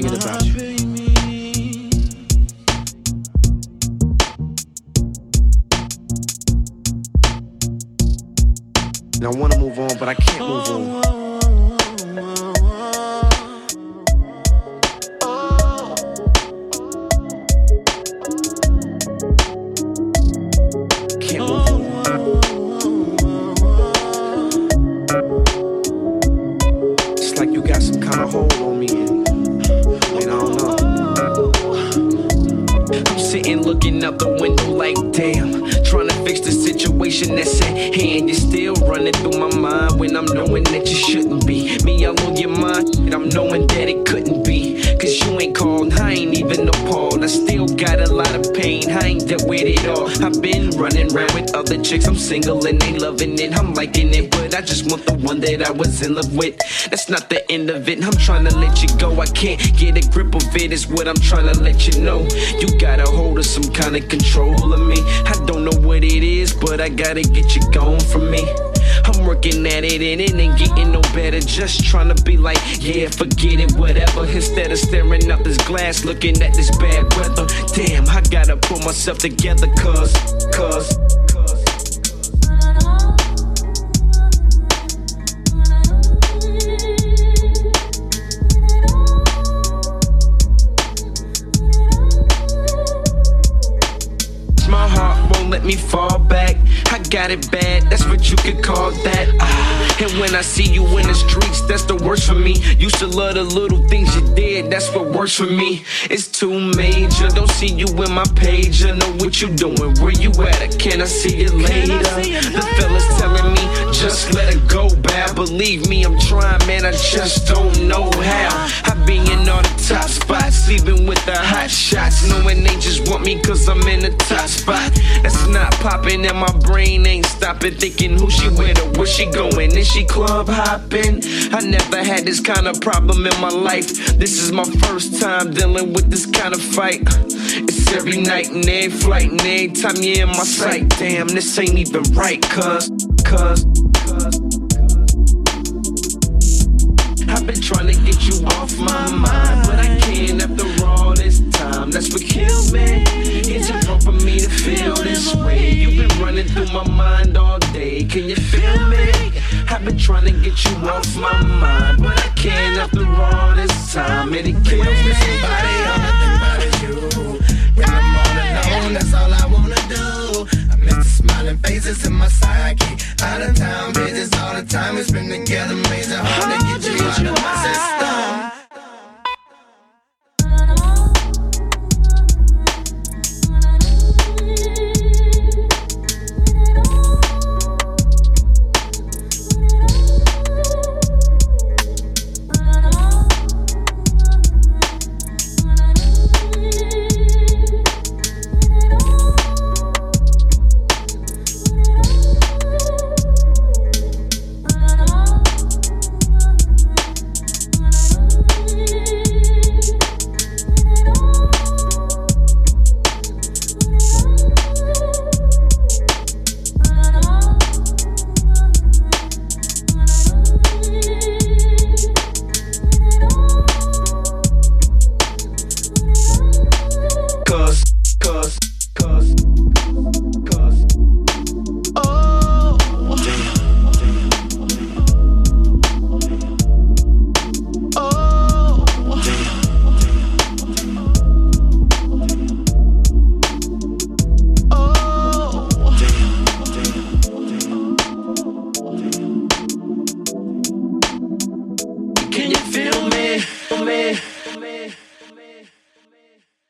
about you. And I wanna move on, but I can't move on. Can't move on. It's like you got some kind of hold on me. Sitting looking out the window like damn. Trying to fix the situation that's at hand. You're still running through my mind when I'm knowing that you shouldn't be. Me all on your mind, and I'm knowing that it couldn't be. With it all. I've been running around with other chicks, I'm single and they loving it. I'm liking it, but I just want the one that I was in love with. That's not the end of it, I'm trying to let you go. I can't get a grip of it, is what I'm trying to let you know. You got a hold of some kind of control of me. I don't know what it is, but I gotta get you gone from me. I'm working at it and it ain't getting no better. Just trying to be like, yeah, forget it, whatever. Instead of staring out this glass, looking at this bad weather. Damn, I gotta pull myself together, cuz, cuz. My heart won't let me fall back. I got it bad, that's what you could call that. Ah, and when I see you in the streets, that's the worst for me. Used to love the little things you did, that's what works for me. It's too major, don't see you in my page. I know what you doing, where you at? Can I see you later? The Believe me, I'm trying, man, I just don't know how. I be in all the top spots, sleeping with the hot shots, knowing they just want me cause I'm in the top spot. That's not popping, and my brain ain't stopping. Thinking who she with or where she going. Is she club hopping? I never had this kind of problem in my life. This is my first time dealing with this kind of fight. It's every night and every flight, and every time you're in my sight. Damn, this ain't even right, cuz, cuz, cuz. I've been trying to get you off my mind, but I can't after all this time. That's what kills me. Is it wrong for me to feel this way? You've been running through my mind all day. Can you feel me? I've been trying to get you off my mind, but I can't after all this time. Psyche. Out of town visits all the time we spend together, it hard to get you out of my system.